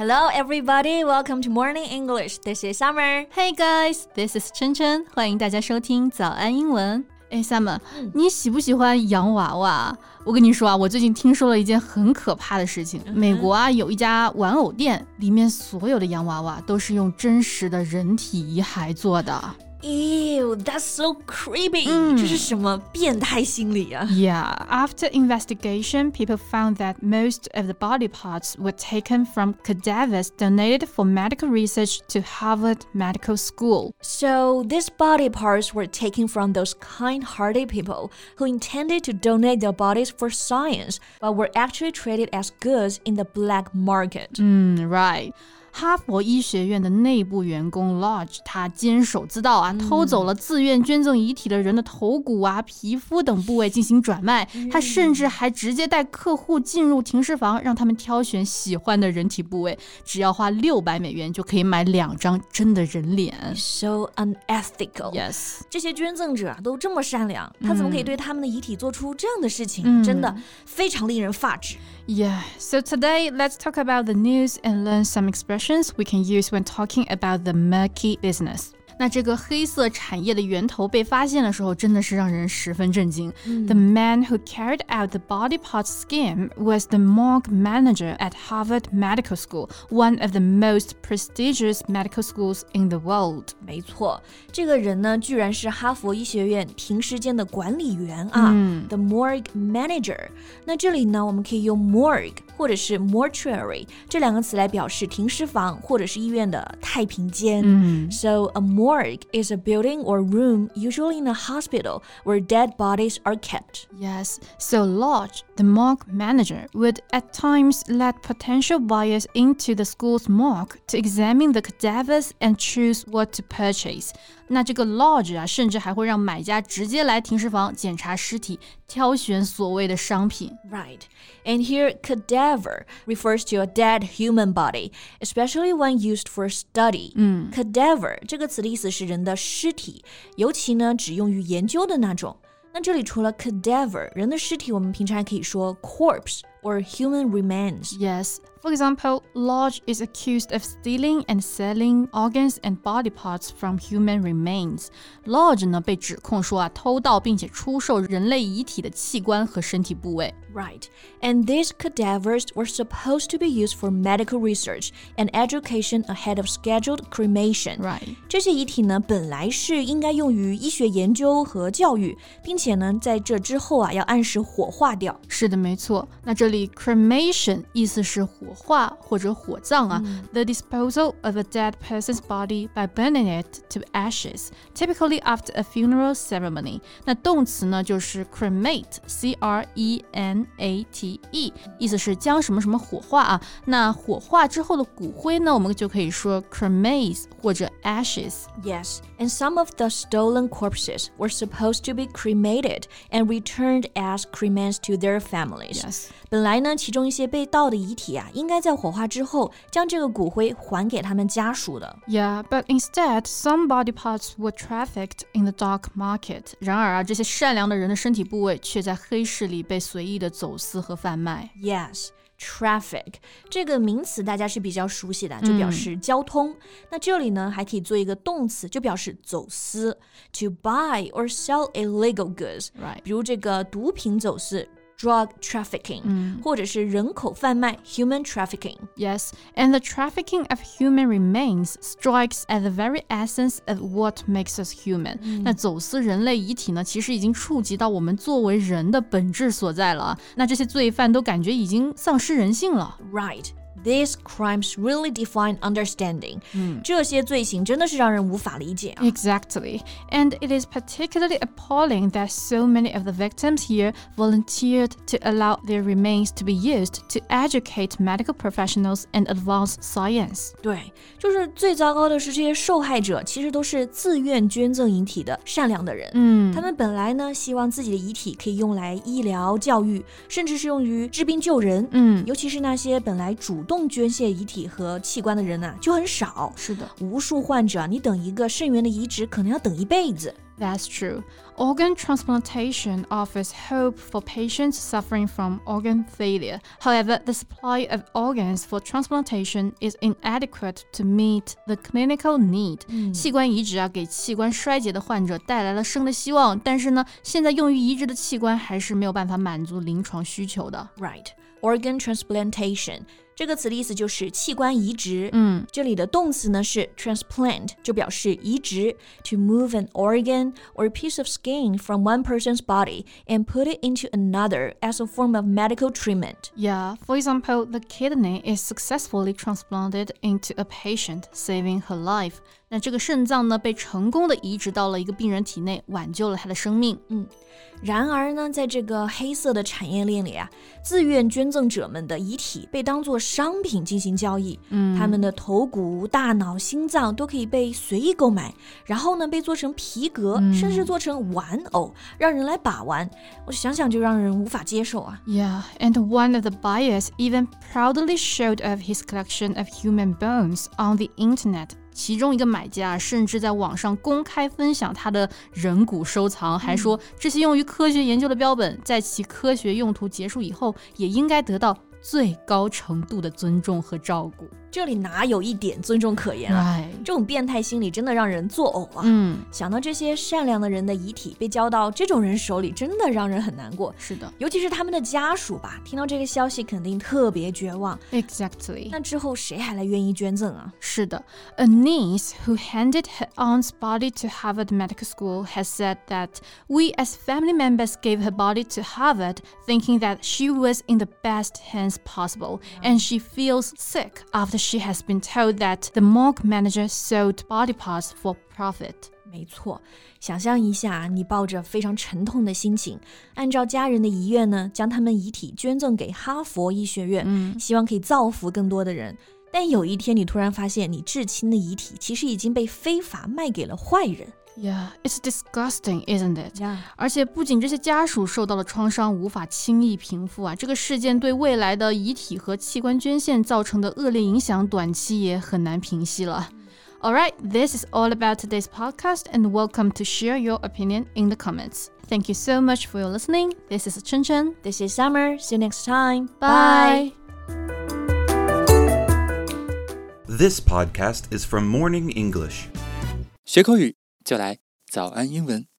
Hello, everybody. Welcome to Morning English. This is Summer. Hey guys, this is Chen Chen.。欢迎大家收听早安英文。哎，Summer，、嗯、你喜不喜欢洋娃娃？我跟你说啊，我最近听说了一件很可怕的事情。美国啊，有一家玩偶店，里面所有的洋娃娃都是用真实的人体遗骸做的。Ew, that's so creepy. Yeah, after investigation, people found that most of the body parts were taken from cadavers donated for medical research to Harvard Medical School. So, these body parts were taken from those kind-hearted people who intended to donate their bodies for science, but were actually traded as goods in the black market. Mm, right. 哈佛医学院的内部员工 Lodge，他监守自盗啊，偷走了自愿捐赠遗体的人的头骨啊、皮肤等部位进行转卖。他甚至还直接带客户进入停尸房，让他们挑选喜欢的人体部位，只要花六百美元就可以买两张真的人脸。So unethical. Yes，这些捐赠者都这么善良，他怎么可以对他们的遗体做出这样的事情？真的非常令人发指。Yeah. So today, let's talk about the news and learn some expressions we can use when talking about the murky business. 那这个黑色产业的源头被发现的时候，真的是让人十分震惊。嗯、the man who carried out the body parts scheme was the morgue manager at Harvard Medical School, one of the most prestigious medical schools in the world. 没错，这个人呢，居然是哈佛医学院停尸间的管理员啊、嗯、，the morgue manager。那这里呢，我们可以用 morgue 或者是 mortuary 这两个词来表示停尸房或者是医院的太平间。嗯，so a morgue morgue is a building or room, usually in a hospital, where dead bodies are kept. Yes, so Lodge, the morgue manager, would at times let potential buyers into the school's morgue to examine the cadavers and choose what to purchase. 那这个 lodge 啊，甚至还会让买家直接来停尸房检查尸体， 挑选所谓的商品。Right. And here, cadaver refers to a dead human body, especially when used for study. 嗯，cadaver 这个词的意思是人的尸体，尤其呢只用于研究的那种。那这里除了 cadaver 人的尸体，我们平常还可以说 corpse or human remains. Yes. For example, Lodge is accused of stealing and selling organs and body parts from human remains. Lodge 呢被指控说啊偷盗并且出售人类遗体的器官和身体部位。Right, and these cadavers were supposed to be used for medical research and education ahead of scheduled cremation. Right，这些遗体呢本来是应该用于医学研究和教育，并且呢在这之后啊要按时火化掉。是的，没错。那这 literally cremation 意思是火化或者火葬啊。Mm. The disposal of a dead person's body by burning it to ashes, typically after a funeral ceremony. 那动词呢就是 cremate, c r e n a t e，意思是将什么什么火化啊。那火化之后的骨灰呢，我们就可以说 cremains 或者 ashes。Yes, and some of the stolen corpses were supposed to be cremated and returned as cremains to their families. Yes. But 本来呢，其中一些被盗的遗体啊，应该在火化之后将这个骨灰还给他们家属的。Yeah, but instead, some body parts were trafficked in the dark market. 然而啊，这些善良的人的身体部位却在黑市里被随意的走私和贩卖。 Yes. Traffic 这个名词大家是比较熟悉的，就表示交通。那这里呢，还可以做一个动词，就表示走私。To buy or sell illegal goods， Right. 比如这个毒品走私。 drug trafficking，、或者是人口贩卖 human trafficking。 Yes, and the trafficking of human remains strikes at the very essence of what makes us human、那走私人类遗体呢，其实已经触及到我们作为人的本质所在了啊。那这些罪犯都感觉已经丧失人性了。 Right. These crimes really define understanding. 这些罪行真的是让人无法理解啊。 Exactly. And it is particularly appalling that so many of the victims here volunteered to allow their remains to be used to educate medical professionals and advance science. 对，就是最糟糕的是，这些受害者其实都是自愿捐赠遗体的善良的人。嗯他们本来呢，希望自己的遗体可以用来医疗、教育，甚至是用于治病救人。嗯，尤其是那些本来主 动捐献遗体和器官的人呐、就很少。是的。无数患者，你等一个肾源的移植可能要等一辈子。 That's true. Organ transplantation offers hope for patients suffering from organ failure. However, the supply of organs for transplantation is inadequate to meet the clinical need. 器官移植啊，给器官衰竭的患者带来了生的希望，但是呢，现在用于移植的器官还是没有办法满足临床需求的。Right. Organ transplantation 这个词的意思就是器官移植。嗯，这里的动词呢是 transplant，就表示移植，to move an organ or a piece of skin from one person's body and put it into another as a form of medical treatment. Yeah, for example, the kidney is successfully transplanted into a patient, saving her life. 那这个肾脏呢，被成功的移植到了一个病人体内，挽救了他的生命。嗯，然而呢，在这个黑色的产业链里啊，自愿捐赠者们的遗体被当作商品进行交易。嗯，他们的头骨、大脑、心脏都可以被随意购买，然后呢，被做成皮革，甚至做成玩偶，让人来把玩。我想想就让人无法接受啊。Yeah, and one of the buyers even proudly showed off his collection of human bones on the internet. 其中一个买家甚至在网上公开分享他的人骨收藏，还说这些用于科学研究的标本，在其科学用途结束以后，也应该得到最高程度的尊重和照顾。这里哪有一点尊重可言啊？这种变态心理真的让人作呕啊！嗯，想到这些善良的人的遗体被交到这种人手里，真的让人很难过。是的，尤其是他们的家属吧，听到这个消息肯定特别绝望。Exactly。那之后谁还来愿意捐赠啊？是的，A niece who handed her aunt's body to Harvard Medical School has said that we as family members gave her body to Harvard thinking that she was in the best hands possible, and she feels sick after She has been told that the morgue manager sold body parts for profit. 没错，想象一下，你抱着非常沉痛的心情，按照家人的遗愿呢，将他们遗体捐赠给哈佛医学院，嗯，希望可以造福更多的人。但有一天，你突然发现，你至亲的遗体其实已经被非法卖给了坏人。Yeah, it's disgusting, isn't it? Yeah. 而且不仅这些家属受到了创伤，无法轻易平复啊，这个事件对未来的遗体和器官捐献造成的恶劣影响，短期也很难平息了。All right, this is all about today's podcast, and welcome to share your opinion in the comments. Thank you so much for your listening. This is Chen Chen. This is Summer. See you next time. Bye. This podcast is from Morning English. 学口语 就来早安英文。